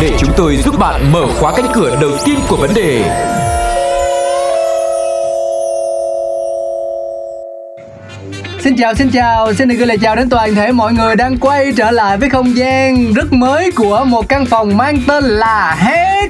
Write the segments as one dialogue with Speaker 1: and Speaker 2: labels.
Speaker 1: để chúng tôi giúp bạn mở khóa cánh cửa đầu tiên của vấn đề.
Speaker 2: Xin chào, xin chào, xin được gửi lời chào đến toàn thể mọi người đang quay trở lại với không gian rất mới của một căn phòng mang tên là Hết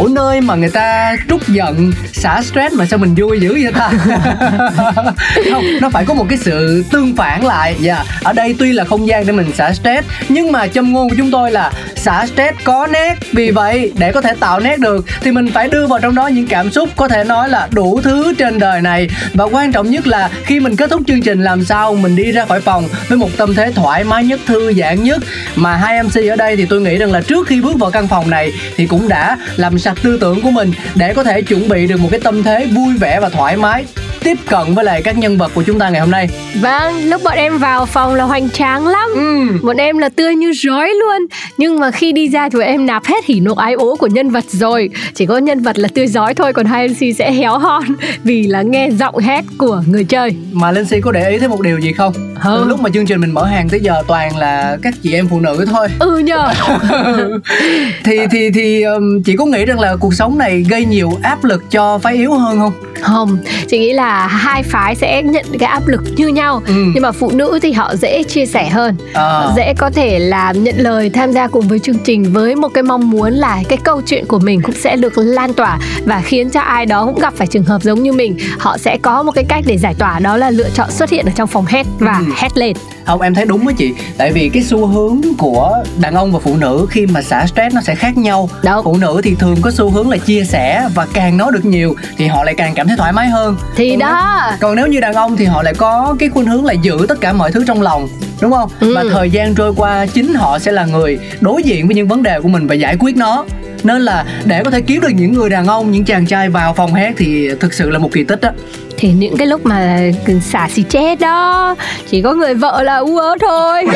Speaker 2: Ủa nơi mà người ta trút giận, xả stress mà sao mình vui dữ vậy ta? Không, nó phải có một cái sự tương phản lại. Dạ, yeah. ở đây tuy là không gian để mình xả stress Nhưng mà châm ngôn của chúng tôi là xả stress có nét. Vì vậy, để có thể tạo nét được Thì mình phải đưa vào trong đó những cảm xúc Có thể nói là đủ thứ trên đời này. Và quan trọng nhất là khi mình kết thúc chương trình làm sao mình đi ra khỏi phòng với một tâm thế thoải mái nhất thư giãn nhất. Mà hai mc ở đây thì tôi nghĩ rằng là trước khi bước vào căn phòng này thì cũng đã làm sạch tư tưởng của mình để có thể chuẩn bị được một cái tâm thế vui vẻ và thoải mái tiếp cận với lại các nhân vật của chúng ta ngày hôm nay.
Speaker 3: Vâng, lúc bọn em vào phòng là hoành tráng lắm.
Speaker 2: Ừ.
Speaker 3: Bọn em là tươi như rói luôn. Nhưng mà khi đi ra thì bọn em nạp hết hỉ nộ ái ố của nhân vật rồi. Chỉ có nhân vật là tươi rói thôi Còn hai MC sẽ héo hon Vì là nghe giọng hét của người chơi.
Speaker 2: Mà Linh Si có để ý thấy một điều gì không? Từ lúc mà chương trình mình mở hàng tới giờ toàn là các chị em phụ nữ thôi.
Speaker 3: Ừ nhờ.
Speaker 2: Thì thì thì um, chị có nghĩ rằng là cuộc sống này gây nhiều áp lực cho phái yếu hơn không?
Speaker 3: Không, chị nghĩ là hai phái sẽ nhận cái áp lực như nhau
Speaker 2: Ừ.
Speaker 3: Nhưng mà phụ nữ thì họ dễ chia sẻ hơn
Speaker 2: À.
Speaker 3: Dễ có thể là nhận lời tham gia cùng với chương trình Với một cái mong muốn là cái câu chuyện của mình cũng sẽ được lan tỏa Và khiến cho ai đó cũng gặp phải trường hợp giống như mình Họ sẽ có một cái cách để giải tỏa Đó là lựa chọn xuất hiện ở trong phòng hét và
Speaker 2: Ừ.
Speaker 3: hét lên
Speaker 2: Không em thấy đúng với chị Tại vì cái xu hướng của đàn ông và phụ nữ khi mà xả stress nó sẽ khác nhau
Speaker 3: Đúng.
Speaker 2: Phụ nữ thì thường có xu hướng là chia sẻ Và càng nói được nhiều thì họ lại càng cảm thấy thoải mái hơn
Speaker 3: Thì
Speaker 2: Còn
Speaker 3: đó
Speaker 2: nếu, Còn nếu như đàn ông thì họ lại có cái khuynh hướng là giữ tất cả mọi thứ trong lòng Đúng không?
Speaker 3: Ừ.
Speaker 2: Và thời gian trôi qua chính họ sẽ là người đối diện với những vấn đề của mình và giải quyết nó nên là để có thể kiếm được những người đàn ông, những chàng trai vào phòng hát thì thực sự là một kỳ tích á.
Speaker 3: Thì những cái lúc mà xả xì chết đó Chỉ có người vợ là u ớ thôi.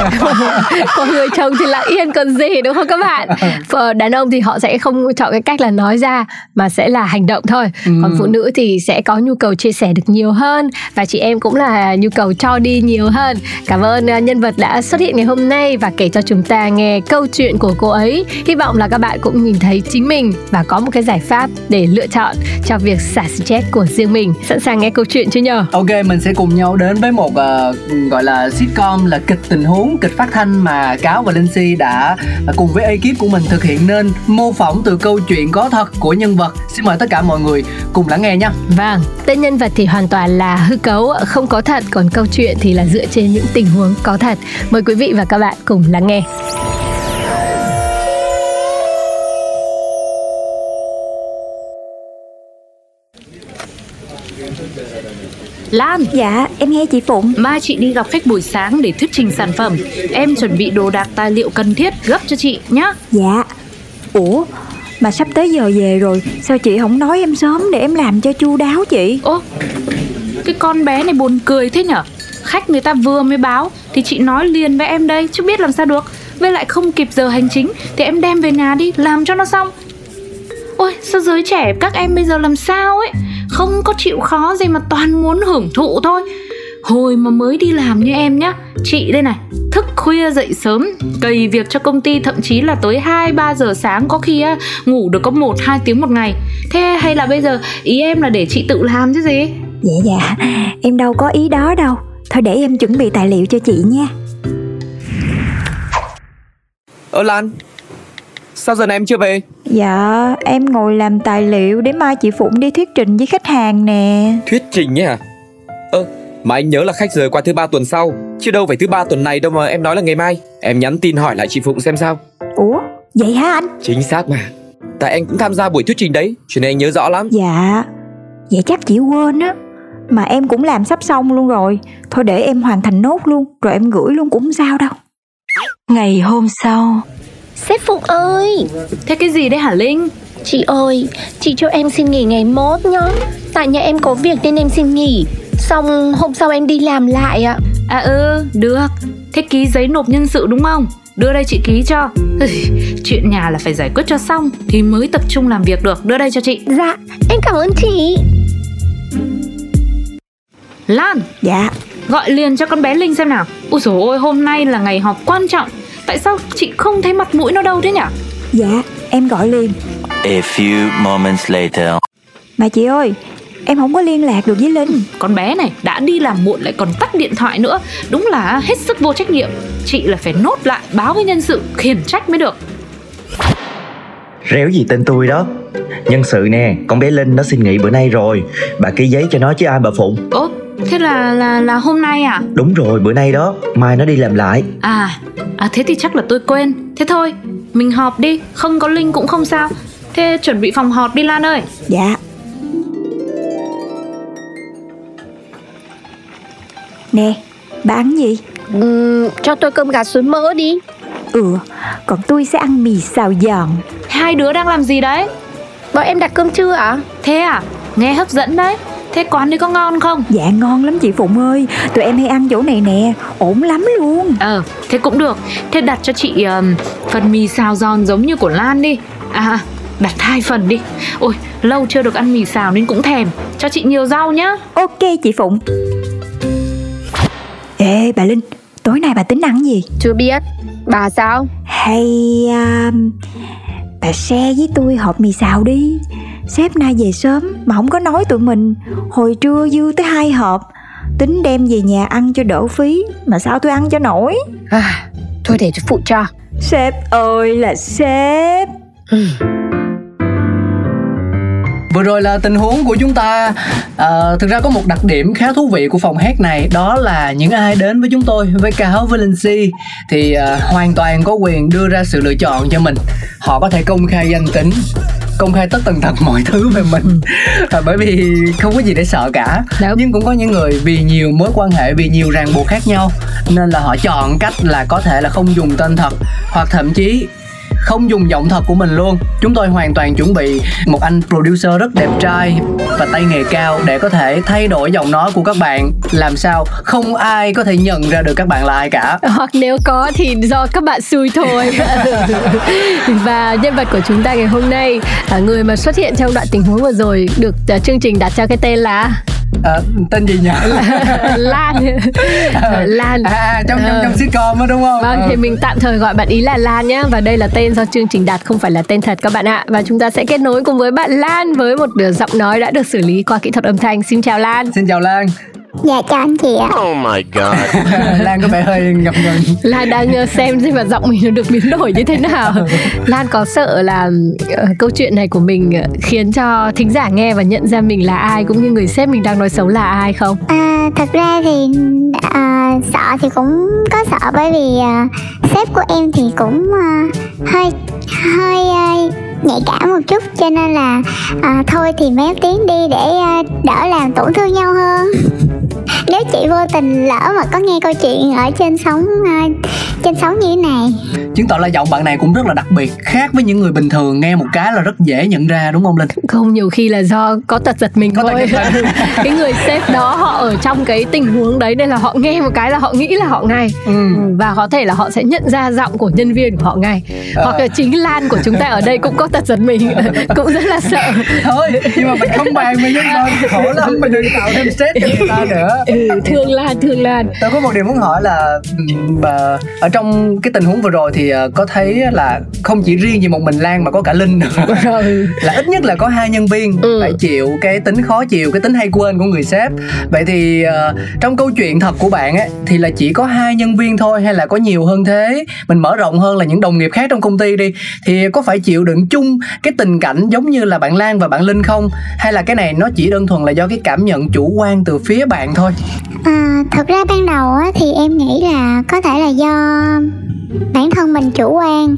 Speaker 3: Còn người chồng thì lặng yên còn gì đúng không các bạn? Và đàn ông thì họ sẽ không chọn cái cách là nói ra mà sẽ là hành động thôi.
Speaker 2: Ừ.
Speaker 3: còn phụ nữ thì sẽ có nhu cầu chia sẻ được nhiều hơn và chị em cũng là nhu cầu cho đi nhiều hơn. Cảm ơn à, nhân vật đã xuất hiện ngày hôm nay và kể cho chúng ta nghe câu chuyện của cô ấy. Hy vọng là các bạn cũng nhìn thấy chính mình và có một cái giải pháp để lựa chọn cho việc xả stress của riêng mình sẵn sàng nghe câu chuyện chưa nhờ
Speaker 2: Ok, mình sẽ cùng nhau đến với một ờ, gọi là sitcom là kịch tình huống, kịch phát thanh mà Cáo và Linh Si đã ờ, cùng với ekip của mình thực hiện nên mô phỏng từ câu chuyện có thật của nhân vật. Xin mời tất cả mọi người cùng lắng nghe nhé.
Speaker 3: Vâng, tên nhân vật thì hoàn toàn là hư cấu, không có thật, còn câu chuyện thì là dựa trên những tình huống có thật. Mời quý vị và các bạn cùng lắng nghe.
Speaker 4: Lan,
Speaker 5: Dạ, em nghe chị Phụng
Speaker 4: mai chị đi gặp khách buổi sáng để thuyết trình sản phẩm. Em chuẩn bị đồ đạc tài liệu cần thiết gấp cho chị nhé.
Speaker 5: Dạ Ủa, mà sắp tới giờ về rồi Sao chị không nói em sớm để em làm cho chu đáo chị
Speaker 4: Ô, cái con bé này buồn cười thế nhở? Khách người ta vừa mới báo thì chị nói liền với em đây chứ biết làm sao được. Với lại không kịp giờ hành chính thì em đem về nhà đi làm cho nó xong. Ôi, sao giới trẻ các em bây giờ làm sao ấy? Không có chịu khó gì mà toàn muốn hưởng thụ thôi. Hồi mà mới đi làm như em nhá Chị đây này Thức khuya dậy sớm Cày việc cho công ty thậm chí là tới 2-3 giờ sáng Có khi á, ngủ được có 1-2 tiếng một ngày. Thế hay là bây giờ ý em là để chị tự làm chứ gì?
Speaker 5: Dạ dạ, em đâu có ý đó đâu. Thôi để em chuẩn bị tài liệu cho chị nha.
Speaker 6: Ơ Lan Sao giờ này em chưa về?
Speaker 5: Dạ, em ngồi làm tài liệu để mai chị Phụng đi thuyết trình với khách hàng nè.
Speaker 6: Thuyết trình nhé à Ơ mà anh nhớ là khách rời qua thứ ba tuần sau. Chứ đâu phải thứ ba tuần này đâu mà em nói là ngày mai. Em nhắn tin hỏi lại chị Phụng xem sao.
Speaker 5: Ủa, vậy hả anh?
Speaker 6: Chính xác mà. Tại anh cũng tham gia buổi thuyết trình đấy Cho nên anh nhớ rõ lắm.
Speaker 5: Dạ, vậy chắc chị quên á. Mà em cũng làm sắp xong luôn rồi. Thôi để em hoàn thành nốt luôn Rồi em gửi luôn cũng không sao đâu.
Speaker 7: Ngày hôm sau
Speaker 3: Sếp Phụng ơi.
Speaker 4: Thế cái gì đấy hả Linh?
Speaker 3: Chị ơi, chị cho em xin nghỉ ngày mốt nhá. Tại nhà em có việc nên em xin nghỉ. Xong hôm sau em đi làm lại ạ.
Speaker 4: À ừ, được. Thế ký giấy nộp nhân sự đúng không? Đưa đây chị ký cho. Chuyện nhà là phải giải quyết cho xong Thì mới tập trung làm việc được. Đưa đây cho chị.
Speaker 3: Dạ, em cảm ơn chị.
Speaker 4: Lan,
Speaker 5: Dạ.
Speaker 4: Gọi liền cho con bé Linh xem nào. Ui dồi ôi, hôm nay là ngày họp quan trọng Tại sao chị không thấy mặt mũi nó đâu thế nhỉ?
Speaker 5: Dạ em gọi liền.
Speaker 7: A few moments later.
Speaker 5: Mà chị ơi Em không có liên lạc được với Linh.
Speaker 4: Con bé này đã đi làm muộn lại còn tắt điện thoại nữa. Đúng là hết sức vô trách nhiệm. Chị là phải nốt lại báo với nhân sự khiển trách mới được.
Speaker 8: Réo gì tên tôi đó. Nhân sự nè Con bé Linh nó xin nghỉ bữa nay rồi. Bà ký giấy cho nó chứ ai bà Phụng.
Speaker 4: Ố, thế là là là hôm nay à?
Speaker 8: Đúng rồi bữa nay đó. Mai nó đi làm lại.
Speaker 4: À, à thế thì chắc là tôi quên. Thế thôi, mình họp đi. Không có Linh cũng không sao. Thế chuẩn bị phòng họp đi Lan ơi.
Speaker 5: Dạ. Nè Bà ăn gì?
Speaker 3: Ừm, Cho tôi cơm gà suối mỡ đi.
Speaker 5: Ừ Còn tôi sẽ ăn mì xào giòn.
Speaker 4: Hai đứa đang làm gì đấy?
Speaker 3: Bọn em đặt cơm chưa ạ?
Speaker 4: Thế à, nghe hấp dẫn đấy Thế quán đi có ngon không?
Speaker 5: Dạ ngon lắm chị Phụng ơi. Tụi em hay ăn chỗ này nè. Ổn lắm luôn.
Speaker 4: Ờ, thế cũng được. Thế đặt cho chị ờm, phần mì xào giòn giống như của Lan đi. À, đặt hai phần đi. Ôi, lâu chưa được ăn mì xào nên cũng thèm. Cho chị nhiều rau nhá.
Speaker 5: Ok chị Phụng. Ê bà Linh Tối nay bà tính ăn gì?
Speaker 3: Chưa biết. Bà sao?
Speaker 5: Hay um, Bà share với tôi hộp mì xào đi Sếp nay về sớm Mà không có nói tụi mình. Hồi trưa dư tới hai hộp Tính đem về nhà ăn cho đỡ phí Mà sao tôi ăn cho nổi?
Speaker 3: À, thôi để tôi phụ cho.
Speaker 5: Sếp ơi là sếp.
Speaker 2: Vừa rồi là tình huống của chúng ta. À, Thực ra có một đặc điểm khá thú vị của phòng hát này Đó là những ai đến với chúng tôi Với ca hát Valency Thì à, hoàn toàn có quyền đưa ra sự lựa chọn cho mình. Họ có thể công khai danh tính công khai tất tần tật mọi thứ về mình. À, bởi vì không có gì để sợ cả.
Speaker 3: Đúng.
Speaker 2: nhưng cũng có những người vì nhiều mối quan hệ vì nhiều ràng buộc khác nhau nên là họ chọn cách là có thể là không dùng tên thật hoặc thậm chí không dùng giọng thật của mình luôn. Chúng tôi hoàn toàn chuẩn bị một anh producer rất đẹp trai và tay nghề cao để có thể thay đổi giọng nói của các bạn. Làm sao? Không ai có thể nhận ra được các bạn là ai cả.
Speaker 3: Hoặc nếu có thì do các bạn xui thôi. Và nhân vật của chúng ta ngày hôm nay người mà xuất hiện trong đoạn tình huống vừa rồi được à, chương trình đặt cho cái tên là
Speaker 2: à, tên gì nhỉ?
Speaker 3: Lan. Lan.
Speaker 2: À, à, trong trong trong sitcom đó đúng không?
Speaker 3: Vâng,
Speaker 2: Ờ.
Speaker 3: thì mình tạm thời gọi bạn ý là Lan nhé Và đây là tên do chương trình đặt, không phải là tên thật các bạn ạ. Và chúng ta sẽ kết nối cùng với bạn Lan Với một giọng nói đã được xử lý qua kỹ thuật âm thanh. Xin chào Lan.
Speaker 2: Xin chào lan
Speaker 9: Dạ chào anh chị ạ.
Speaker 7: Oh my god.
Speaker 2: lan có vẻ hơi ngập ngừng.
Speaker 3: Lan đang ờ, xem xem mà giọng mình nó được biến đổi như thế nào. Lan có sợ là ờ, câu chuyện này của mình ờ, khiến cho thính giả nghe và nhận ra mình là ai Cũng như người sếp mình đang nói xấu là ai không?
Speaker 9: à, Thật ra thì à, sợ thì cũng có sợ bởi vì à, sếp của em thì cũng à, hơi hơi nhạy cảm một chút cho nên là à, thôi thì méo tiếng đi để à, đỡ làm tổn thương nhau hơn nếu chị vô tình lỡ mà có nghe câu chuyện ở trên sóng ờ, trên sóng như thế này
Speaker 2: chứng tỏ là giọng bạn này cũng rất là đặc biệt khác với những người bình thường nghe một cái là rất dễ nhận ra đúng không linh?
Speaker 3: Không nhiều khi là do có tật giật mình
Speaker 2: Có tật
Speaker 3: thôi.
Speaker 2: giật.
Speaker 3: Cái người sếp đó họ ở trong cái tình huống đấy Nên là họ nghe một cái là họ nghĩ là họ ngay.
Speaker 2: Ừ.
Speaker 3: và có thể là họ sẽ nhận ra giọng của nhân viên của họ ngay.
Speaker 2: Ờ.
Speaker 3: hoặc là chính Lan của chúng ta ở đây cũng có tật giật mình. Cũng rất là sợ.
Speaker 2: Thôi nhưng mà mình không bàn với nhau khổ lắm mình đừng tạo thêm stress cho người ta nữa.
Speaker 3: Ừ, thương Lan thương Lan.
Speaker 2: Tôi có một điều muốn hỏi là bà ở trong cái tình huống vừa rồi thì ờ, có thấy là không chỉ riêng gì một mình Lan mà có cả Linh nữa.
Speaker 3: Rồi
Speaker 2: là ít nhất là có hai nhân viên
Speaker 3: Ừ.
Speaker 2: phải chịu cái tính khó chịu cái tính hay quên của người sếp. Vậy thì ờ, trong câu chuyện thật của bạn ấy thì là chỉ có hai nhân viên thôi hay là có nhiều hơn thế? Mình mở rộng hơn là những đồng nghiệp khác trong công ty đi. Thì có phải chịu đựng chung cái tình cảnh giống như là bạn Lan và bạn Linh không? Hay là cái này nó chỉ đơn thuần là do cái cảm nhận chủ quan từ phía bạn thôi?
Speaker 9: À, thật ra ban đầu á, thì em nghĩ là có thể là do bản thân mình chủ quan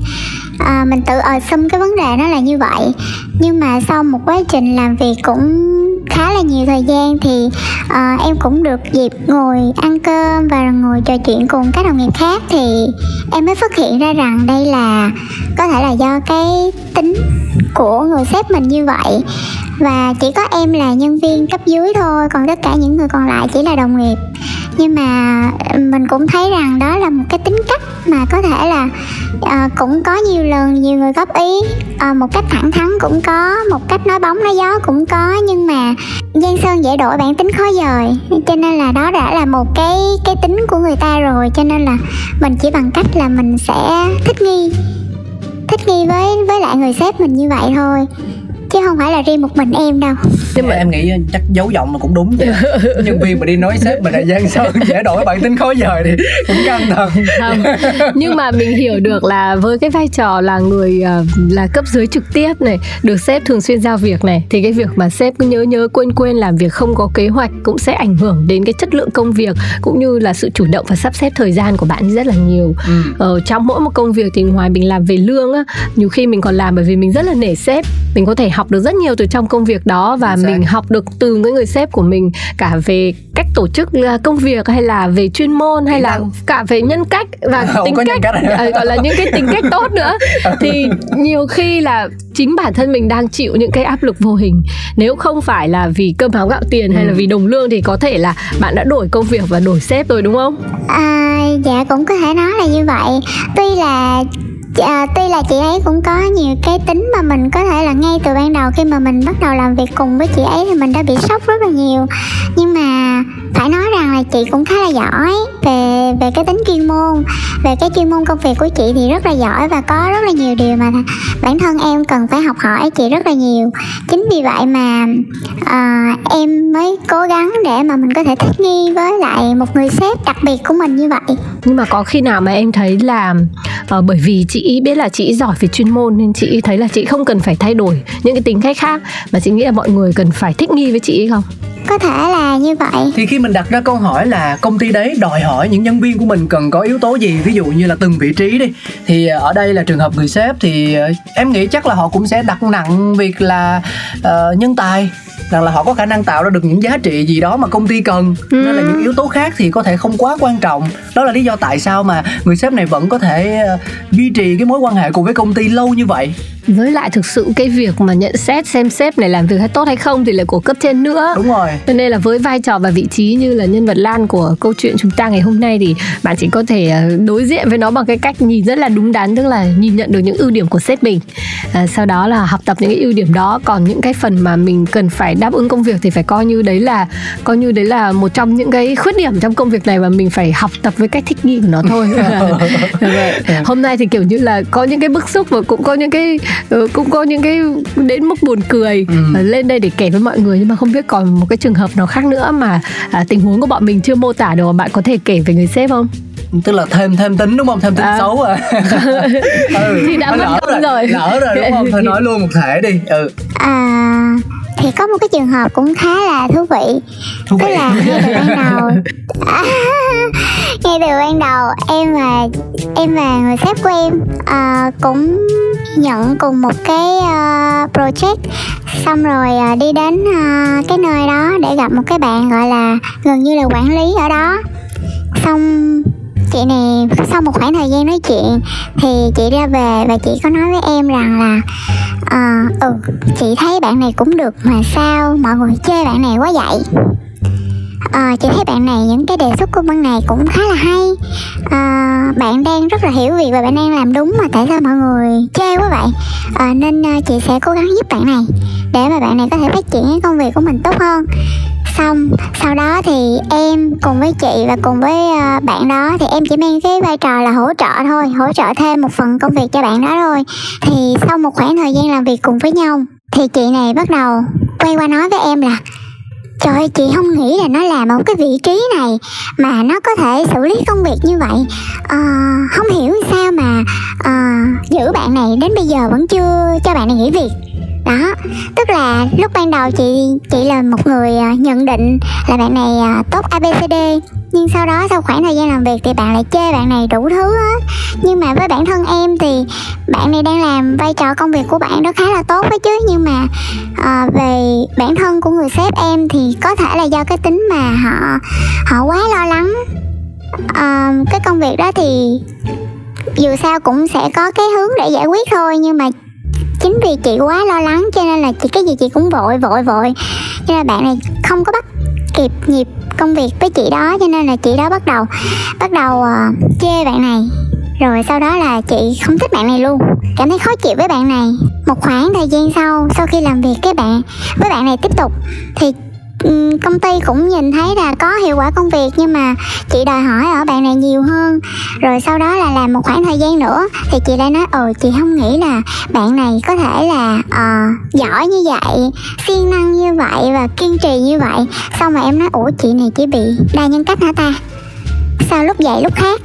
Speaker 9: à, mình tự assume cái vấn đề nó là như vậy. Nhưng mà sau một quá trình làm việc cũng khá là nhiều thời gian thì uh, em cũng được dịp ngồi ăn cơm và ngồi trò chuyện cùng các đồng nghiệp khác thì em mới phát hiện ra rằng đây là có thể là do cái tính của người sếp mình như vậy. Và chỉ có em là nhân viên cấp dưới thôi còn tất cả những người còn lại chỉ là đồng nghiệp. Nhưng mà ờ, mình cũng thấy rằng đó là một cái tính cách mà có thể là uh, cũng có nhiều lần nhiều người góp ý uh, một cách thẳng thắn cũng có một cách nói bóng nói gió cũng có. Nhưng mà gian sơn dễ đổi bản tính khó dời, cho nên là đó đã là một cái cái tính của người ta rồi, cho nên là mình chỉ bằng cách là mình sẽ thích nghi. Thích nghi với với lại người sếp mình như vậy thôi chứ không phải là riêng một mình em đâu.
Speaker 2: Nhưng mà em nghĩ chắc dấu giọng là cũng đúng vậy nhân viên mà đi nói sếp mình là giang sơn dễ đổi bản tính khó dời thì cũng căng thẳng
Speaker 3: không nhưng mà mình hiểu được là với cái vai trò là người ờ, là cấp dưới trực tiếp này được sếp thường xuyên giao việc này thì cái việc mà sếp cứ nhớ nhớ quên quên làm việc không có kế hoạch cũng sẽ ảnh hưởng đến cái chất lượng công việc cũng như là sự chủ động và sắp xếp thời gian của bạn rất là nhiều. Ừ. ờ, trong mỗi một công việc thì ngoài mình làm về lương á nhiều khi mình còn làm bởi vì mình rất là nể sếp. Mình có thể học được rất nhiều từ trong công việc đó và mình học được từ những người sếp của mình cả về cách tổ chức ờ, công việc hay là về chuyên môn hay là cả về nhân cách và Không tính cách, cách. à, gọi là những cái tính cách tốt nữa. Thì nhiều khi là chính bản thân mình đang chịu những cái áp lực vô hình. Nếu không phải là vì cơm áo gạo tiền ừ. hay là ừ. vì đồng lương thì có thể là bạn đã đổi công việc và đổi sếp rồi đúng không?
Speaker 9: À, dạ cũng có thể nói là như vậy. Tuy là à, tuy là chị ấy cũng có nhiều cái tính mà mình có thể là ngay từ ban đầu khi mà mình bắt đầu làm việc cùng với chị ấy thì mình đã bị sốc rất là nhiều. Nhưng mà phải nói rằng là chị cũng khá là giỏi về về cái tính chuyên môn. Về cái chuyên môn công việc của chị thì rất là giỏi và có rất là nhiều điều mà bản thân em cần phải học hỏi chị rất là nhiều. Chính vì vậy mà à, em mới cố gắng để mà mình có thể thích nghi với lại một người sếp đặc biệt của mình như vậy.
Speaker 3: Nhưng mà có khi nào mà em thấy là uh, bởi vì chị biết là chị giỏi về chuyên môn nên chị thấy là chị không cần phải thay đổi những cái tính cách khác. Mà chị nghĩ là mọi người cần phải thích nghi với chị không?
Speaker 9: Có thể là như vậy.
Speaker 2: Thì khi mình đặt ra câu hỏi là công ty đấy đòi hỏi những nhân viên của mình cần có yếu tố gì? Ví dụ như là từng vị trí đi. Thì ở đây là trường hợp người sếp thì ờ, em nghĩ chắc là họ cũng sẽ đặt nặng việc là uh, nhân tài. Rằng là họ có khả năng tạo ra được những giá trị gì đó mà công ty cần. Ừ. nên là những yếu tố khác thì có thể không quá quan trọng. Đó là lý do tại sao mà người sếp này vẫn có thể uh, duy trì cái mối quan hệ cùng với công ty lâu như vậy
Speaker 3: với lại thực sự cái việc mà nhận xét xem sếp này làm việc hay tốt hay không thì là của cấp trên nữa.
Speaker 2: Đúng rồi.
Speaker 3: Cho nên là với vai trò và vị trí như là nhân vật lan của câu chuyện chúng ta ngày hôm nay thì bạn chỉ có thể ờ, đối diện với nó bằng cái cách nhìn rất là đúng đắn tức là nhìn nhận được những ưu điểm của sếp mình. À, sau đó là học tập những cái ưu điểm đó. Còn những cái phần mà mình cần phải đáp ứng công việc thì phải coi như đấy là coi như đấy là một trong những cái khuyết điểm trong công việc này và mình phải học tập với cách thích nghi của nó thôi. Hôm nay thì kiểu như là có những cái bức xúc và cũng có những cái ừ, cũng có những cái đến mức buồn cười. Ừ. lên đây để kể với mọi người nhưng mà không biết còn một cái trường hợp nào khác nữa mà à, tình huống của bọn mình chưa mô tả được mà bạn có thể kể về người sếp không?
Speaker 2: Tức là thêm thêm tính đúng không? Thêm tính à. xấu à.
Speaker 3: Ừ. thì đã mất
Speaker 2: rồi, rồi. lỡ rồi đúng không? Thôi nói luôn một thể đi. Ừ.
Speaker 9: À thì có một cái trường hợp cũng khá là thú vị.
Speaker 2: Thú
Speaker 9: tức là ngay từ ban đầu ngay từ ban đầu em và em và người sếp của em uh, cũng nhận cùng một cái uh, project. Xong rồi uh, đi đến uh, cái nơi đó để gặp một cái bạn gọi là gần như là quản lý ở đó. Xong chị này sau một khoảng thời gian nói chuyện thì chị ra về và chị có nói với em rằng là à, ừ chị thấy bạn này cũng được mà sao mọi người chê bạn này quá vậy? À, chị thấy bạn này những cái đề xuất của bạn này cũng khá là hay. À, bạn đang rất là hiểu việc và bạn đang làm đúng mà tại sao mọi người chê quá vậy? À, nên chị sẽ cố gắng giúp bạn này để mà bạn này có thể phát triển cái công việc của mình tốt hơn xong sau đó thì em cùng với chị và cùng với ờ, bạn đó thì em chỉ mang cái vai trò là hỗ trợ thôi hỗ trợ thêm một phần công việc cho bạn đó thôi. Thì sau một khoảng thời gian làm việc cùng với nhau thì chị này bắt đầu quay qua nói với em là Trời ơi, chị không nghĩ là nó làm ở cái vị trí này mà nó có thể xử lý công việc như vậy. À, Không hiểu sao mà à, giữ bạn này đến bây giờ vẫn chưa cho bạn này nghỉ việc đó tức là lúc ban đầu chị chị là một người à, nhận định là bạn này à, tốt abcd nhưng sau đó sau khoảng thời gian làm việc thì bạn lại chê bạn này đủ thứ hết. Nhưng mà với bản thân em thì bạn này đang làm vai trò công việc của bạn đó khá là tốt đấy chứ. Nhưng mà à, về bản thân của người sếp em thì có thể là do cái tính mà họ họ quá lo lắng. À, cái công việc đó thì dù sao cũng sẽ có cái hướng để giải quyết thôi nhưng mà chính vì chị quá lo lắng cho nên là chị cái gì chị cũng vội vội vội. Cho nên bạn này không có bắt kịp nhịp công việc với chị đó cho nên là chị đó bắt đầu bắt đầu uh, chê bạn này. Rồi sau đó là chị không thích bạn này luôn. Cảm thấy khó chịu với bạn này. Một khoảng thời gian sau sau khi làm việc cái bạn với bạn này tiếp tục thì Ừ, công ty cũng nhìn thấy là có hiệu quả công việc nhưng mà chị đòi hỏi ở bạn này nhiều hơn. Rồi sau đó là làm một khoảng thời gian nữa thì chị lại nói ừ chị không nghĩ là bạn này có thể là uh, giỏi như vậy siêng năng như vậy và kiên trì như vậy. Xong mà em nói ủa chị này chỉ bị đa nhân cách hả ta? Sao lúc dậy lúc khác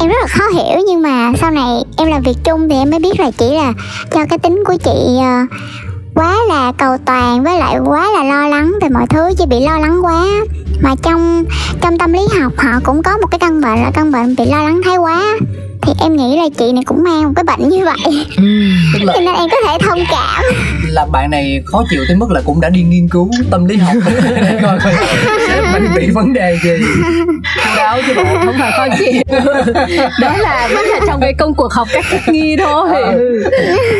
Speaker 9: em rất là khó hiểu nhưng mà sau này em làm việc chung thì em mới biết là chỉ là cho cái tính của chị uh, quá là cầu toàn với lại quá là lo lắng về mọi thứ chỉ bị lo lắng quá. Mà trong trong tâm lý học họ cũng có một cái căn bệnh là căn bệnh bị lo lắng thái quá. Thì em nghĩ là chị này cũng mang một cái bệnh như vậy.
Speaker 2: Tức là
Speaker 9: cho nên em có thể thông cảm.
Speaker 2: là bạn này khó chịu tới mức là cũng đã đi nghiên cứu tâm lý học. Để coi coi mình bị vấn đề gì Đáo chứ bộ
Speaker 3: không phải khó chịu đó là vẫn là trong cái công cuộc học cách thích nghi thôi
Speaker 2: Ừ.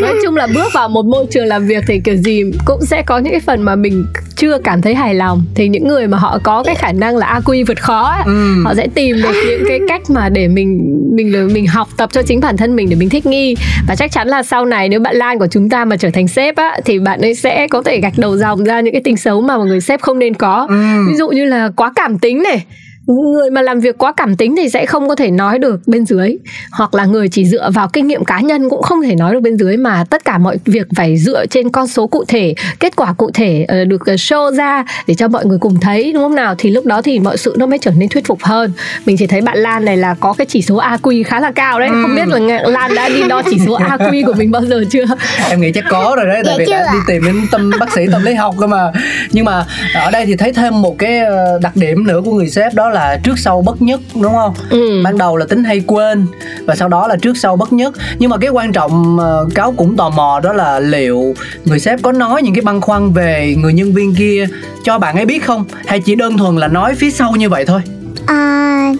Speaker 3: nói chung là bước vào một môi trường làm việc thì kiểu gì cũng sẽ có những cái phần mà mình chưa cảm thấy hài lòng thì những người mà họ có cái khả năng là AQ vượt khó ấy,
Speaker 2: Ừ.
Speaker 3: họ sẽ tìm được những cái cách mà để mình mình mình học tập cho chính bản thân mình để mình thích nghi và chắc chắn là sau này nếu bạn Lan của chúng ta mà trở thành sếp á thì bạn ấy sẽ có thể gạch đầu dòng ra những cái tính xấu mà một người sếp không nên có
Speaker 2: Ừ.
Speaker 3: ví dụ như là quá cảm tính này người mà làm việc quá cảm tính thì sẽ không có thể nói được bên dưới. Hoặc là người chỉ dựa vào kinh nghiệm cá nhân cũng không thể nói được bên dưới mà tất cả mọi việc phải dựa trên con số cụ thể kết quả cụ thể ờ, được ờ, show ra để cho mọi người cùng thấy đúng không nào? Thì lúc đó thì mọi sự nó mới trở nên thuyết phục hơn. Mình chỉ thấy bạn Lan này là có cái chỉ số AQ khá là cao đấy. Không biết là Nga- Lan đã đi đo chỉ số AQ của mình bao giờ chưa?
Speaker 2: Em nghĩ chắc có rồi đấy tại
Speaker 9: Dạ
Speaker 2: vì đã đi tìm đến tâm bác sĩ tâm lý học cơ mà. Nhưng mà ở đây thì thấy thêm một cái ờ, đặc điểm nữa của người sếp đó là trước sau bất nhất đúng không?
Speaker 3: Ừ.
Speaker 2: ban đầu là tính hay quên và sau đó là trước sau bất nhất. Nhưng mà cái quan trọng cáo cũng tò mò đó là liệu người sếp có nói những cái băn khoăn về người nhân viên kia cho bạn ấy biết không? Hay chỉ đơn thuần là nói phía sau như vậy thôi?
Speaker 9: À,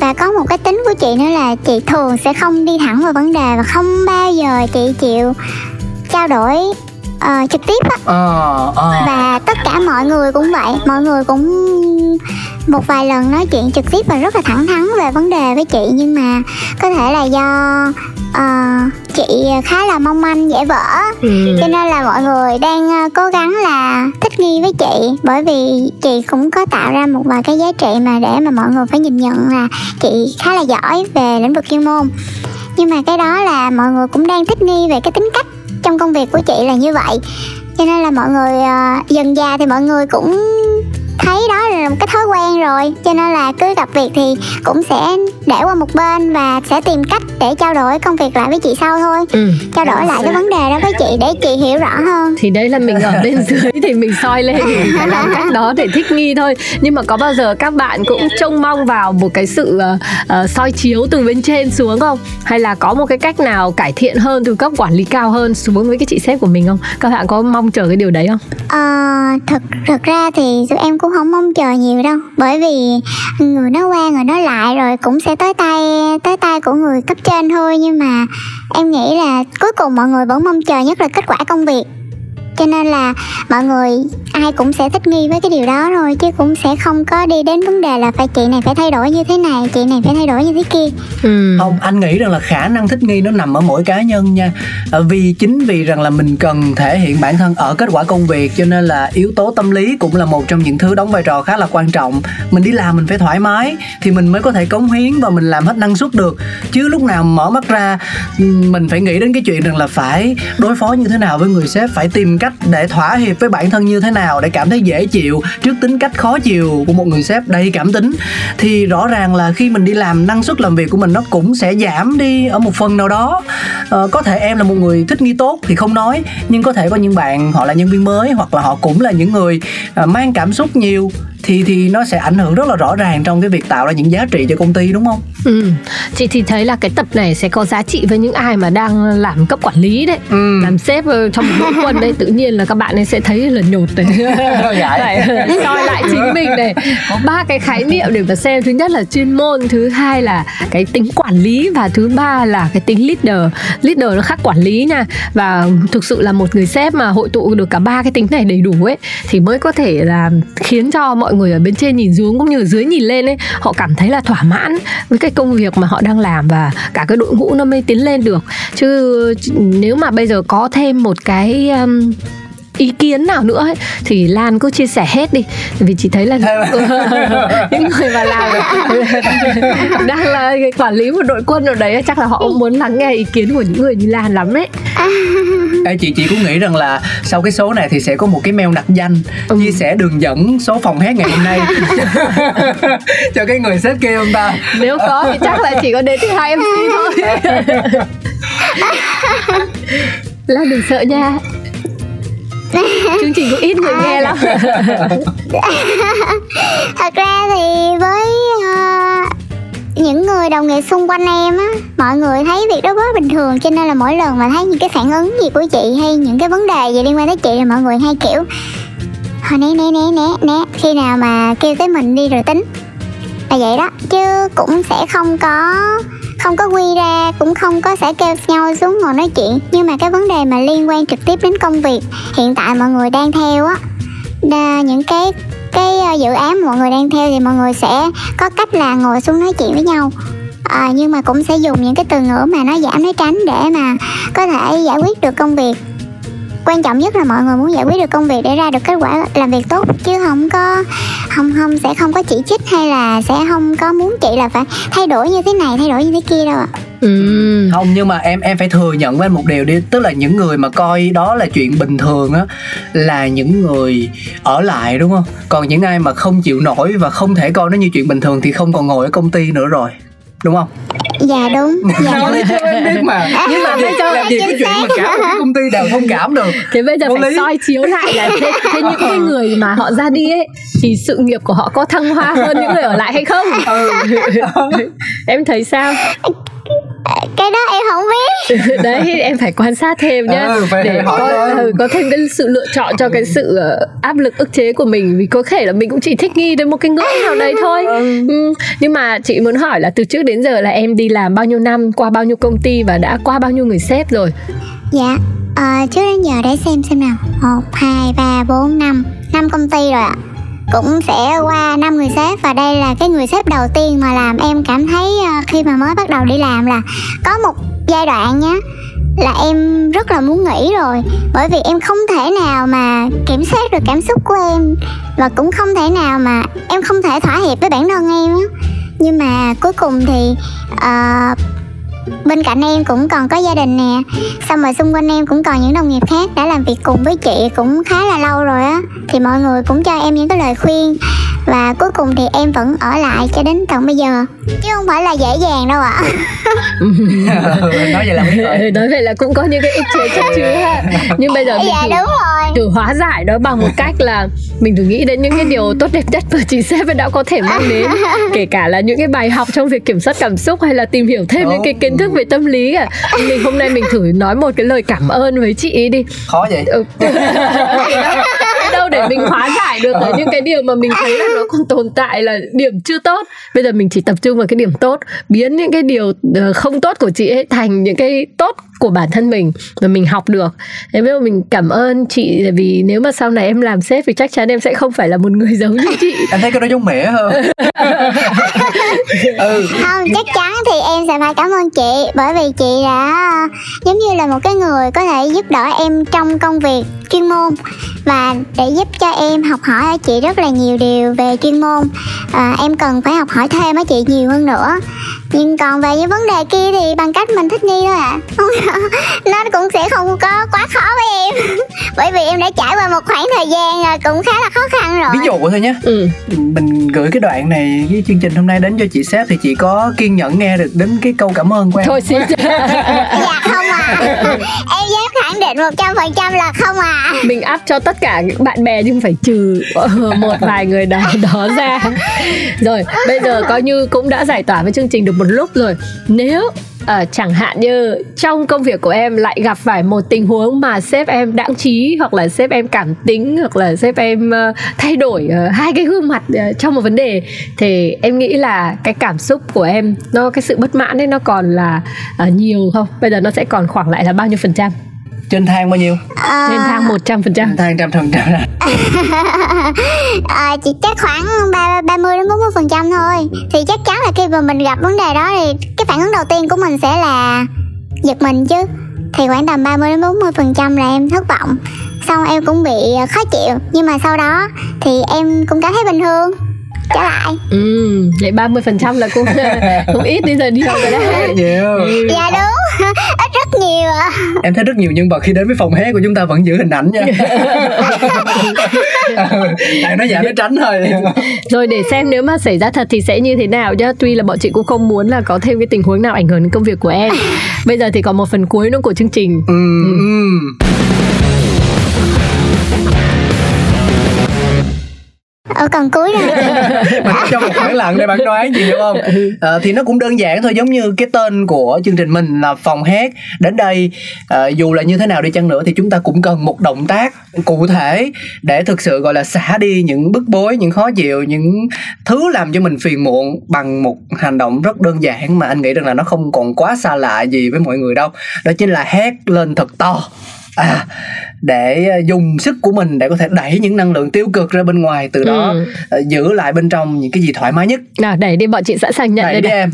Speaker 9: và có một cái tính của chị nữa là chị thường sẽ không đi thẳng vào vấn đề và không bao giờ chị chịu trao đổi ờ, trực tiếp á.
Speaker 2: Ờ ờ.
Speaker 9: Và tất cả mọi người cũng vậy mọi người cũng một vài lần nói chuyện trực tiếp và rất là thẳng thắn về vấn đề với chị. Nhưng mà có thể là do ờ, chị khá là mong manh dễ vỡ.
Speaker 3: Ừ.
Speaker 9: cho nên là mọi người đang ờ, cố gắng là thích nghi với chị. Bởi vì chị cũng có tạo ra một vài cái giá trị mà để mà mọi người phải nhìn nhận là chị khá là giỏi về lĩnh vực chuyên môn. Nhưng mà cái đó là mọi người cũng đang thích nghi về cái tính cách trong công việc của chị là như vậy. Cho nên là mọi người uh, dần già thì mọi người cũng thấy đó là một cái thói quen rồi cho nên là cứ gặp việc thì cũng sẽ để qua một bên và sẽ tìm cách để trao đổi công việc lại với chị sau thôi.
Speaker 3: Ừ.
Speaker 9: trao đổi lại cái vấn đề đó với chị để chị hiểu rõ hơn.
Speaker 3: Thì đấy là mình ở bên dưới thì mình soi lên mình phải làm cách đó để thích nghi thôi. Nhưng mà có bao giờ các bạn cũng trông mong vào một cái sự ờ, ờ, soi chiếu từ bên trên xuống không? Hay là có một cái cách nào cải thiện hơn từ cấp quản lý cao hơn xuống với cái chị sếp của mình không? Các bạn có mong chờ cái điều đấy không?
Speaker 9: Ờ, thực thực ra thì tụi em cũng không mong chờ nhiều đâu. Bởi vì người nó qua, người nó lại rồi cũng sẽ tới tay tới tay của người cấp trên thôi. Nhưng mà em nghĩ là cuối cùng mọi người vẫn mong chờ nhất là kết quả công việc cho nên là mọi người ai cũng sẽ thích nghi với cái điều đó thôi chứ cũng sẽ không có đi đến vấn đề là phải chị này phải thay đổi như thế này chị này phải thay đổi như thế kia.
Speaker 3: Ừ.
Speaker 2: không anh nghĩ rằng là khả năng thích nghi nó nằm ở mỗi cá nhân nha. Ờ, vì chính vì rằng là mình cần thể hiện bản thân ở kết quả công việc cho nên là yếu tố tâm lý cũng là một trong những thứ đóng vai trò khá là quan trọng. Mình đi làm mình phải thoải mái thì mình mới có thể cống hiến và mình làm hết năng suất được. Chứ lúc nào mở mắt ra mình phải nghĩ đến cái chuyện rằng là phải đối phó như thế nào với người sếp phải tìm cách cách để thỏa hiệp với bản thân như thế nào để cảm thấy dễ chịu trước tính cách khó chịu của một người sếp đầy cảm tính. Thì rõ ràng là khi mình đi làm năng suất làm việc của mình nó cũng sẽ giảm đi ở một phần nào đó. Ờ, có thể em là một người thích nghi tốt thì không nói nhưng có thể có những bạn họ là nhân viên mới hoặc là họ cũng là những người ờ, mang cảm xúc nhiều thì thì nó sẽ ảnh hưởng rất là rõ ràng trong cái việc tạo ra những giá trị cho công ty đúng không?
Speaker 3: Ừ. Chị thì thấy là cái tập này sẽ có giá trị với những ai mà đang làm cấp quản lý đấy, ừ. làm sếp trong một đội quân đây tự nhiên là các bạn ấy sẽ thấy là nhột đấy, phải soi lại chính mình này. Có ba cái khái niệm để mà xem thứ nhất là chuyên môn, thứ hai là cái tính quản lý và thứ ba là cái tính leader. Leader nó khác quản lý nha và thực sự là một người sếp mà hội tụ được cả ba cái tính này đầy đủ ấy thì mới có thể là khiến cho mọi mọi người ở bên trên nhìn xuống cũng như ở dưới nhìn lên ấy họ cảm thấy là thỏa mãn với cái công việc mà họ đang làm và cả cái đội ngũ nó mới tiến lên được. Chứ nếu mà bây giờ có thêm một cái um, ý kiến nào nữa ấy, thì Lan cứ chia sẻ hết đi. Vì chị thấy là những người mà làm đang là quản lý một đội quân ở đấy chắc là họ cũng muốn lắng nghe ý kiến của những người như Lan lắm đấy.
Speaker 2: Ê, chị chị cũng nghĩ rằng là sau cái số này thì sẽ có một cái mail nặc danh ừ. chia sẻ đường dẫn số phòng hát ngày hôm nay cho cái người sếp kia không ta.
Speaker 3: Nếu có thì chắc là chỉ có đến thứ hai mc thôi. Lan đừng sợ nha chương trình cũng ít người à. nghe lắm
Speaker 9: thật ra thì với uh, những người đồng nghiệp xung quanh em á mọi người thấy việc đó rất bình thường cho nên là mỗi lần mà thấy những cái phản ứng gì của chị hay những cái vấn đề gì liên quan tới chị là mọi người hay kiểu hồi né né né né né khi nào mà kêu tới mình đi rồi tính là vậy đó chứ cũng sẽ không có không có quy ra cũng không có sẽ kêu nhau xuống ngồi nói chuyện. Nhưng mà cái vấn đề mà liên quan trực tiếp đến công việc hiện tại mọi người đang theo á. Những cái cái ờ, dự án mọi người đang theo thì mọi người sẽ có cách là ngồi xuống nói chuyện với nhau. À, nhưng mà cũng sẽ dùng những cái từ ngữ mà nó giảm nó tránh để mà có thể giải quyết được công việc quan trọng nhất là mọi người muốn giải quyết được công việc để ra được kết quả làm việc tốt. Chứ không có không không sẽ không có chỉ trích hay là sẽ không có muốn chị là phải thay đổi như thế này thay đổi như thế kia đâu ạ.
Speaker 2: Ừ. không nhưng mà em em phải thừa nhận với một điều đi. Tức là những người mà coi đó là chuyện bình thường á là những người ở lại đúng không? Còn những ai mà không chịu nổi và không thể coi nó như chuyện bình thường thì không còn ngồi ở công ty nữa rồi đúng không?
Speaker 9: Dạ đúng. Dạ.
Speaker 2: nói cho em biết mà. Nhưng mà bây giờ làm gì có chuyện mà cả một cái công ty đều thông cảm được.
Speaker 3: Thế bây giờ Vô phải lý. soi chiếu lại là thế, thế những cái người mà họ ra đi ấy thì sự nghiệp của họ có thăng hoa hơn những người ở lại hay không? Ừ. em thấy sao
Speaker 9: cái đó em không biết.
Speaker 3: Đấy em phải quan sát thêm nhá. Ừ, để có ừ, có thêm cái sự lựa chọn cho cái sự uh, áp lực ức chế của mình. Vì có thể là mình cũng chỉ thích nghi đến một cái ngưỡng nào đấy thôi. Ừ. Ừ. nhưng mà chị muốn hỏi là từ trước đến giờ là em đi làm bao nhiêu năm qua bao nhiêu công ty và đã qua bao nhiêu người sếp rồi?
Speaker 9: Dạ à, trước đến giờ để xem xem nào. Một hai ba bốn năm. Năm công ty rồi ạ cũng sẽ qua năm người sếp và đây là cái người sếp đầu tiên mà làm em cảm thấy ờ, khi mà mới bắt đầu đi làm là có một giai đoạn nhé là em rất là muốn nghỉ rồi. Bởi vì em không thể nào mà kiểm soát được cảm xúc của em và cũng không thể nào mà em không thể thỏa hiệp với bản thân em á. Nhưng mà cuối cùng thì uh, bên cạnh em cũng còn có gia đình nè. Xong rồi xung quanh em cũng còn những đồng nghiệp khác đã làm việc cùng với chị cũng khá là lâu rồi á. Thì mọi người cũng cho em những cái lời khuyên và cuối cùng thì em vẫn ở lại cho đến tận bây giờ. Chứ không phải là dễ dàng đâu ạ.
Speaker 2: Nói vậy là biết rồi.
Speaker 3: Nói vậy là cũng có những cái ức chế chất chứa ha. Nhưng bây giờ mình
Speaker 9: dạ,
Speaker 3: thử,
Speaker 9: đúng rồi.
Speaker 3: thử hóa giải đó bằng một cách là mình thử nghĩ đến những cái điều tốt đẹp nhất mà chị sếp đã có thể mang đến. Kể cả là những cái bài học trong việc kiểm soát cảm xúc hay là tìm hiểu thêm đúng. những cái kiến thức về tâm lý à mình hôm nay mình thử nói một cái lời cảm ơn với chị ấy đi.
Speaker 2: Khó vậy? Ừ.
Speaker 3: đâu để mình hóa giải được những cái điều mà mình thấy là nó còn tồn tại là điểm chưa tốt. Bây giờ mình chỉ tập trung vào cái điểm tốt biến những cái điều ờ, không tốt của chị ấy thành những cái tốt của bản thân mình và mình học được. Thế bây giờ mình cảm ơn chị vì nếu mà sau này em làm sếp thì chắc chắn em sẽ không phải là một người giống như chị.
Speaker 2: Em thấy cái đó giống mẹ hơn.
Speaker 9: Ừ. không chắc chắn thì em sẽ phải cảm ơn chị bởi vì chị đã giống như là một cái người có thể giúp đỡ em trong công việc chuyên môn. Và để giúp cho em học hỏi ở chị rất là nhiều điều về chuyên môn. À, em cần phải học hỏi thêm ở chị nhiều hơn nữa. Nhưng còn về những vấn đề kia thì bằng cách mình thích nghi thôi ạ. À. nó cũng sẽ không có quá khó với em. Bởi vì em đã trải qua một khoảng thời gian à, cũng khá là khó khăn rồi.
Speaker 2: Ví dụ thôi nhé.
Speaker 3: Ừ.
Speaker 2: mình gửi cái đoạn này cái chương trình hôm nay đến cho chị sếp thì chị có kiên nhẫn nghe được đến cái câu cảm ơn của em
Speaker 3: thôi xin
Speaker 9: dạ không à em dám khẳng định một trăm phần trăm là không à
Speaker 3: mình áp cho tất cả những bạn bè nhưng phải trừ một vài người đó, đó ra. Rồi bây giờ coi như cũng đã giải tỏa với chương trình được một lúc rồi. Nếu à, chẳng hạn như trong công việc của em lại gặp phải một tình huống mà sếp em đãng trí hoặc là sếp em cảm tính hoặc là sếp em uh, thay đổi uh, hai cái gương mặt uh, trong một vấn đề thì em nghĩ là cái cảm xúc của em nó cái sự bất mãn ấy nó còn là uh, nhiều không? Bây giờ nó sẽ còn khoảng lại là bao nhiêu phần trăm?
Speaker 2: Trên thang bao nhiêu?
Speaker 9: À,
Speaker 3: trên thang 100 phần trăm.
Speaker 2: Thang trăm phần trăm.
Speaker 9: À, chỉ chắc khoảng ba ba mươi đến bốn mươi phần trăm thôi. Thì chắc chắn là khi mà mình gặp vấn đề đó thì cái phản ứng đầu tiên của mình sẽ là giật mình chứ. Thì khoảng tầm 30 đến 40 phần trăm là em thất vọng. Xong em cũng bị khó chịu. Nhưng mà sau đó thì em cũng cảm thấy bình thường trở lại.
Speaker 3: Ừ vậy 30 phần trăm là cũng cũng ít đi giờ đi đâu rồi đấy
Speaker 2: nhiều.
Speaker 3: Ừ.
Speaker 9: dạ đúng ít rất nhiều ạ.
Speaker 2: Em thấy rất nhiều nhân vật khi đến với phòng hé của chúng ta vẫn giữ hình ảnh nha. Ừ, tại nó giảm nó tránh thôi.
Speaker 3: Rồi để xem nếu mà xảy ra thật thì sẽ như thế nào nhá. Tuy là bọn chị cũng không muốn là có thêm cái tình huống nào ảnh hưởng đến công việc của em. Bây giờ thì còn một phần cuối nữa của chương trình.
Speaker 2: Ừ, ừ.
Speaker 9: Ở còn cuối rồi
Speaker 2: mình cho một khoảng lặng để bạn đoán gì đúng không? À, thì nó cũng đơn giản thôi giống như cái tên của chương trình mình là phòng hát. Đến đây à, dù là như thế nào đi chăng nữa thì chúng ta cũng cần một động tác cụ thể để thực sự gọi là xả đi những bức bối những khó chịu những thứ làm cho mình phiền muộn bằng một hành động rất đơn giản mà anh nghĩ rằng là nó không còn quá xa lạ gì với mọi người đâu. Đó chính là hét lên thật to à để ờ, dùng sức của mình để có thể đẩy những năng lượng tiêu cực ra bên ngoài từ đó ừ. giữ lại bên trong những cái gì thoải mái nhất.
Speaker 3: Nào đẩy đi bọn chị sẵn sàng nhận
Speaker 2: đẩy
Speaker 3: đây
Speaker 2: đi em.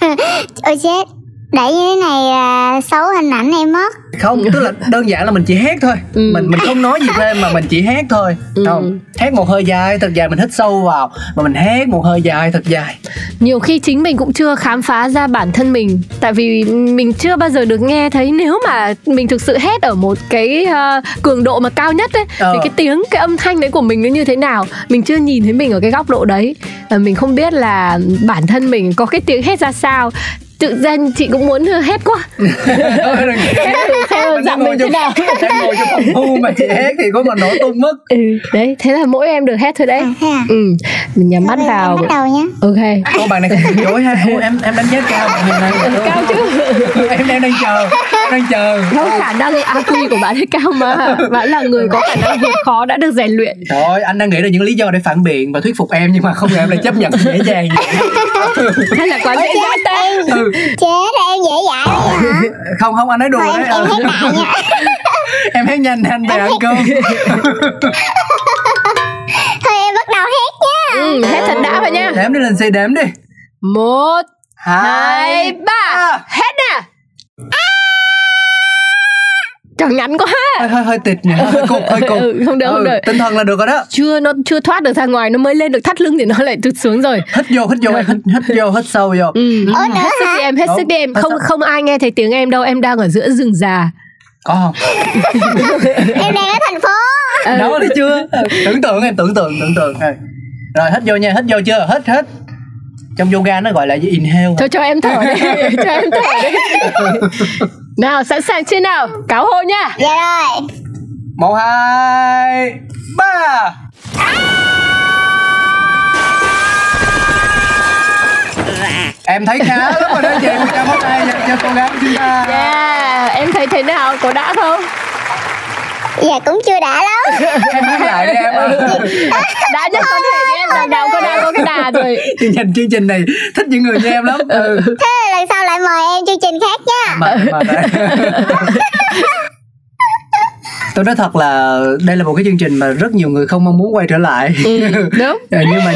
Speaker 9: Ôi chết đẩy như thế này là xấu hình ảnh em mất.
Speaker 2: Không tức là đơn giản là mình chỉ hét thôi. Ừ. mình mình không nói gì thêm mà mình chỉ hét thôi. Ừ. không hét một hơi dài thật dài mình hít sâu vào. Mà mình hét một hơi dài thật dài.
Speaker 3: Nhiều khi chính mình cũng chưa khám phá ra bản thân mình. Tại vì mình chưa bao giờ được nghe thấy nếu mà mình thực sự hét ở một cái uh, cường độ mà cao nhất ấy ờ. thì cái tiếng cái âm thanh đấy của mình nó như thế nào? Mình chưa nhìn thấy mình ở cái góc độ đấy. Mình không biết là bản thân mình có cái tiếng hét ra sao tự nhiên chị cũng muốn hét quá. Xem giọng mình thế nào
Speaker 2: em ngồi trong phòng thu mà chị hét thì có mà nổ tung mất.
Speaker 3: Ừ, đấy thế là mỗi em được hét thôi đấy. À, ừ mình nhắm mắt vào.
Speaker 9: bắt đầu nhé
Speaker 3: ok.
Speaker 2: Ô bạn này không dối ha. Ô, em em đánh giá cao bạn này
Speaker 3: cao chứ.
Speaker 2: Em đang đang chờ em đang chờ.
Speaker 3: Không khả năng IQ của bạn ấy cao mà. Bạn là người có khả năng vượt khó đã được rèn luyện.
Speaker 2: Thôi anh đang nghĩ là những lý do để phản biện và thuyết phục em nhưng mà không ngờ em lại chấp nhận dễ dàng
Speaker 3: hay là quá dễ
Speaker 2: ừ.
Speaker 9: Chết là em dễ dãi đấy hả?
Speaker 2: Không không anh nói đùa
Speaker 9: Thôi,
Speaker 2: đấy.
Speaker 9: em, em đại nha
Speaker 2: em hét nhanh anh về ăn cơm
Speaker 9: thôi em bắt đầu hét nha.
Speaker 3: Ừ, hét thật đã vào nha.
Speaker 2: Đếm đi lên xe đếm đi.
Speaker 3: Một
Speaker 2: hai,
Speaker 3: hai ba. Hết nè Trời ngắn quá.
Speaker 2: Hơi hơi hơi tịt nhỉ? Hơi cục hơi cục
Speaker 3: ừ, không được không
Speaker 2: ừ,
Speaker 3: được.
Speaker 2: tinh thần là được rồi đó.
Speaker 3: Chưa nó chưa thoát được ra ngoài nó mới lên được thắt lưng thì nó lại tụt xuống rồi.
Speaker 2: Hít vô hít vô hít, hít vô hít sâu vô.
Speaker 3: Ừ.
Speaker 9: Nữa
Speaker 3: hết sức đi em hết
Speaker 2: Đúng.
Speaker 3: sức đi em.
Speaker 2: Hết
Speaker 3: không không ai nghe thấy tiếng em đâu em đang ở giữa rừng già.
Speaker 2: Có không?
Speaker 9: Em đang ở thành phố.
Speaker 3: Ừ.
Speaker 2: đó thấy chưa. Tưởng tượng em tưởng tượng tưởng tượng. Rồi rồi hít vô nha hít vô chưa? Hít hít trong yoga nó gọi là gì inhale.
Speaker 3: Cho cho em thở đi. Cho em thở đi. Nào sẵn sàng chưa nào? Cáo hô nha.
Speaker 9: Dạ rồi.
Speaker 2: Một hai ba. Em thấy khá lắm rồi đó chị. Một trăm phút đây dành cho cô gái của chúng ta.
Speaker 3: Yeah em thấy thế nào? Có đã không?
Speaker 9: Dạ cũng chưa đã lắm.
Speaker 2: Em hát lại đi em ơi.
Speaker 3: Đã nhất có thể đi em đằng nào có đã đà rồi.
Speaker 2: Chương trình chương trình này thích những người như em lắm. Ừ.
Speaker 9: thế là lần sau lại mời em chương trình khác nha.
Speaker 2: Mà, mà, tôi nói thật là đây là một cái chương trình mà rất nhiều người không mong muốn quay trở lại.
Speaker 3: Ừ, đúng.
Speaker 2: Ờ, nhưng mà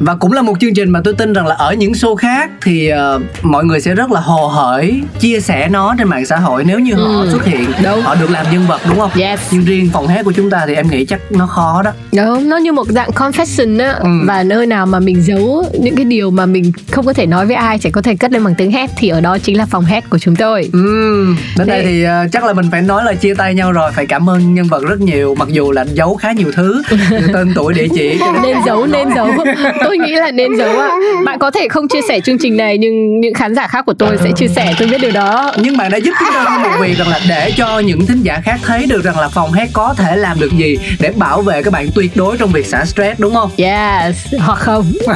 Speaker 2: và cũng là một chương trình mà tôi tin rằng là ở những show khác thì ờ, mọi người sẽ rất là hồ hởi chia sẻ nó trên mạng xã hội nếu như họ
Speaker 3: Ừ,
Speaker 2: xuất hiện.
Speaker 3: đúng.
Speaker 2: họ được làm nhân vật đúng không?
Speaker 3: Yes.
Speaker 2: nhưng riêng phòng hát của chúng ta thì em nghĩ chắc nó khó đó.
Speaker 3: Đúng, nó như một dạng confession á.
Speaker 2: Ừ.
Speaker 3: Và nơi nào mà mình giấu những cái điều mà mình không có thể nói với ai Chỉ có thể cất lên bằng tiếng hét Thì ở đó chính là phòng hét của chúng tôi.
Speaker 2: Ừm, đến đây
Speaker 3: Thế-
Speaker 2: thì ờ, chắc là mình phải nói là chia tay nhau rồi phải cảm ơn nhân vật rất nhiều mặc dù là giấu khá nhiều thứ như tên tuổi địa chỉ
Speaker 3: Nên giấu, nên giấu. Tôi nghĩ là nên giấu ạ. Bạn có thể không chia sẻ chương trình này Nhưng những khán giả khác của tôi sẽ chia sẻ Tôi biết điều đó.
Speaker 2: Nhưng bạn đã giúp chúng ta một việc rằng là để cho những thính giả khác thấy được rằng là phòng hát có thể làm được gì để bảo vệ các bạn tuyệt đối trong việc xả stress đúng không?
Speaker 3: Yes, hoặc không.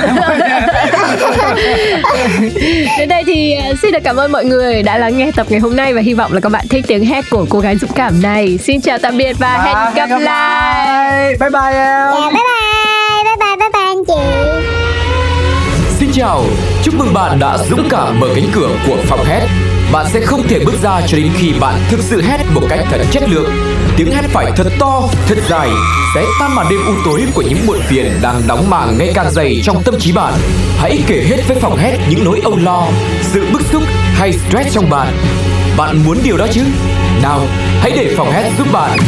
Speaker 3: Đến đây thì uh, xin được cảm ơn mọi người đã lắng nghe tập ngày hôm nay Và hy vọng là các bạn thích tiếng hét của cô gái dũng cảm này. Xin chào tạm biệt và hẹn gặp lại
Speaker 2: Bye bye em.
Speaker 9: Dạ bye bye Bye bye bye bye anh chị
Speaker 1: Xin chào, chúc mừng bạn đã dũng cảm mở cánh cửa của phòng hét. Bạn sẽ không thể bước ra cho đến khi bạn thực sự hét một cách thật chất lượng. Tiếng hét phải thật to, thật dài, sẽ tan màn đêm u tối của những muộn phiền đang đóng màng ngày càng dày trong tâm trí bạn. Hãy kể hết với phòng hét những nỗi âu lo, sự bức xúc hay stress trong bạn. Bạn muốn điều đó chứ? Nào, hãy để phòng hét giúp bạn.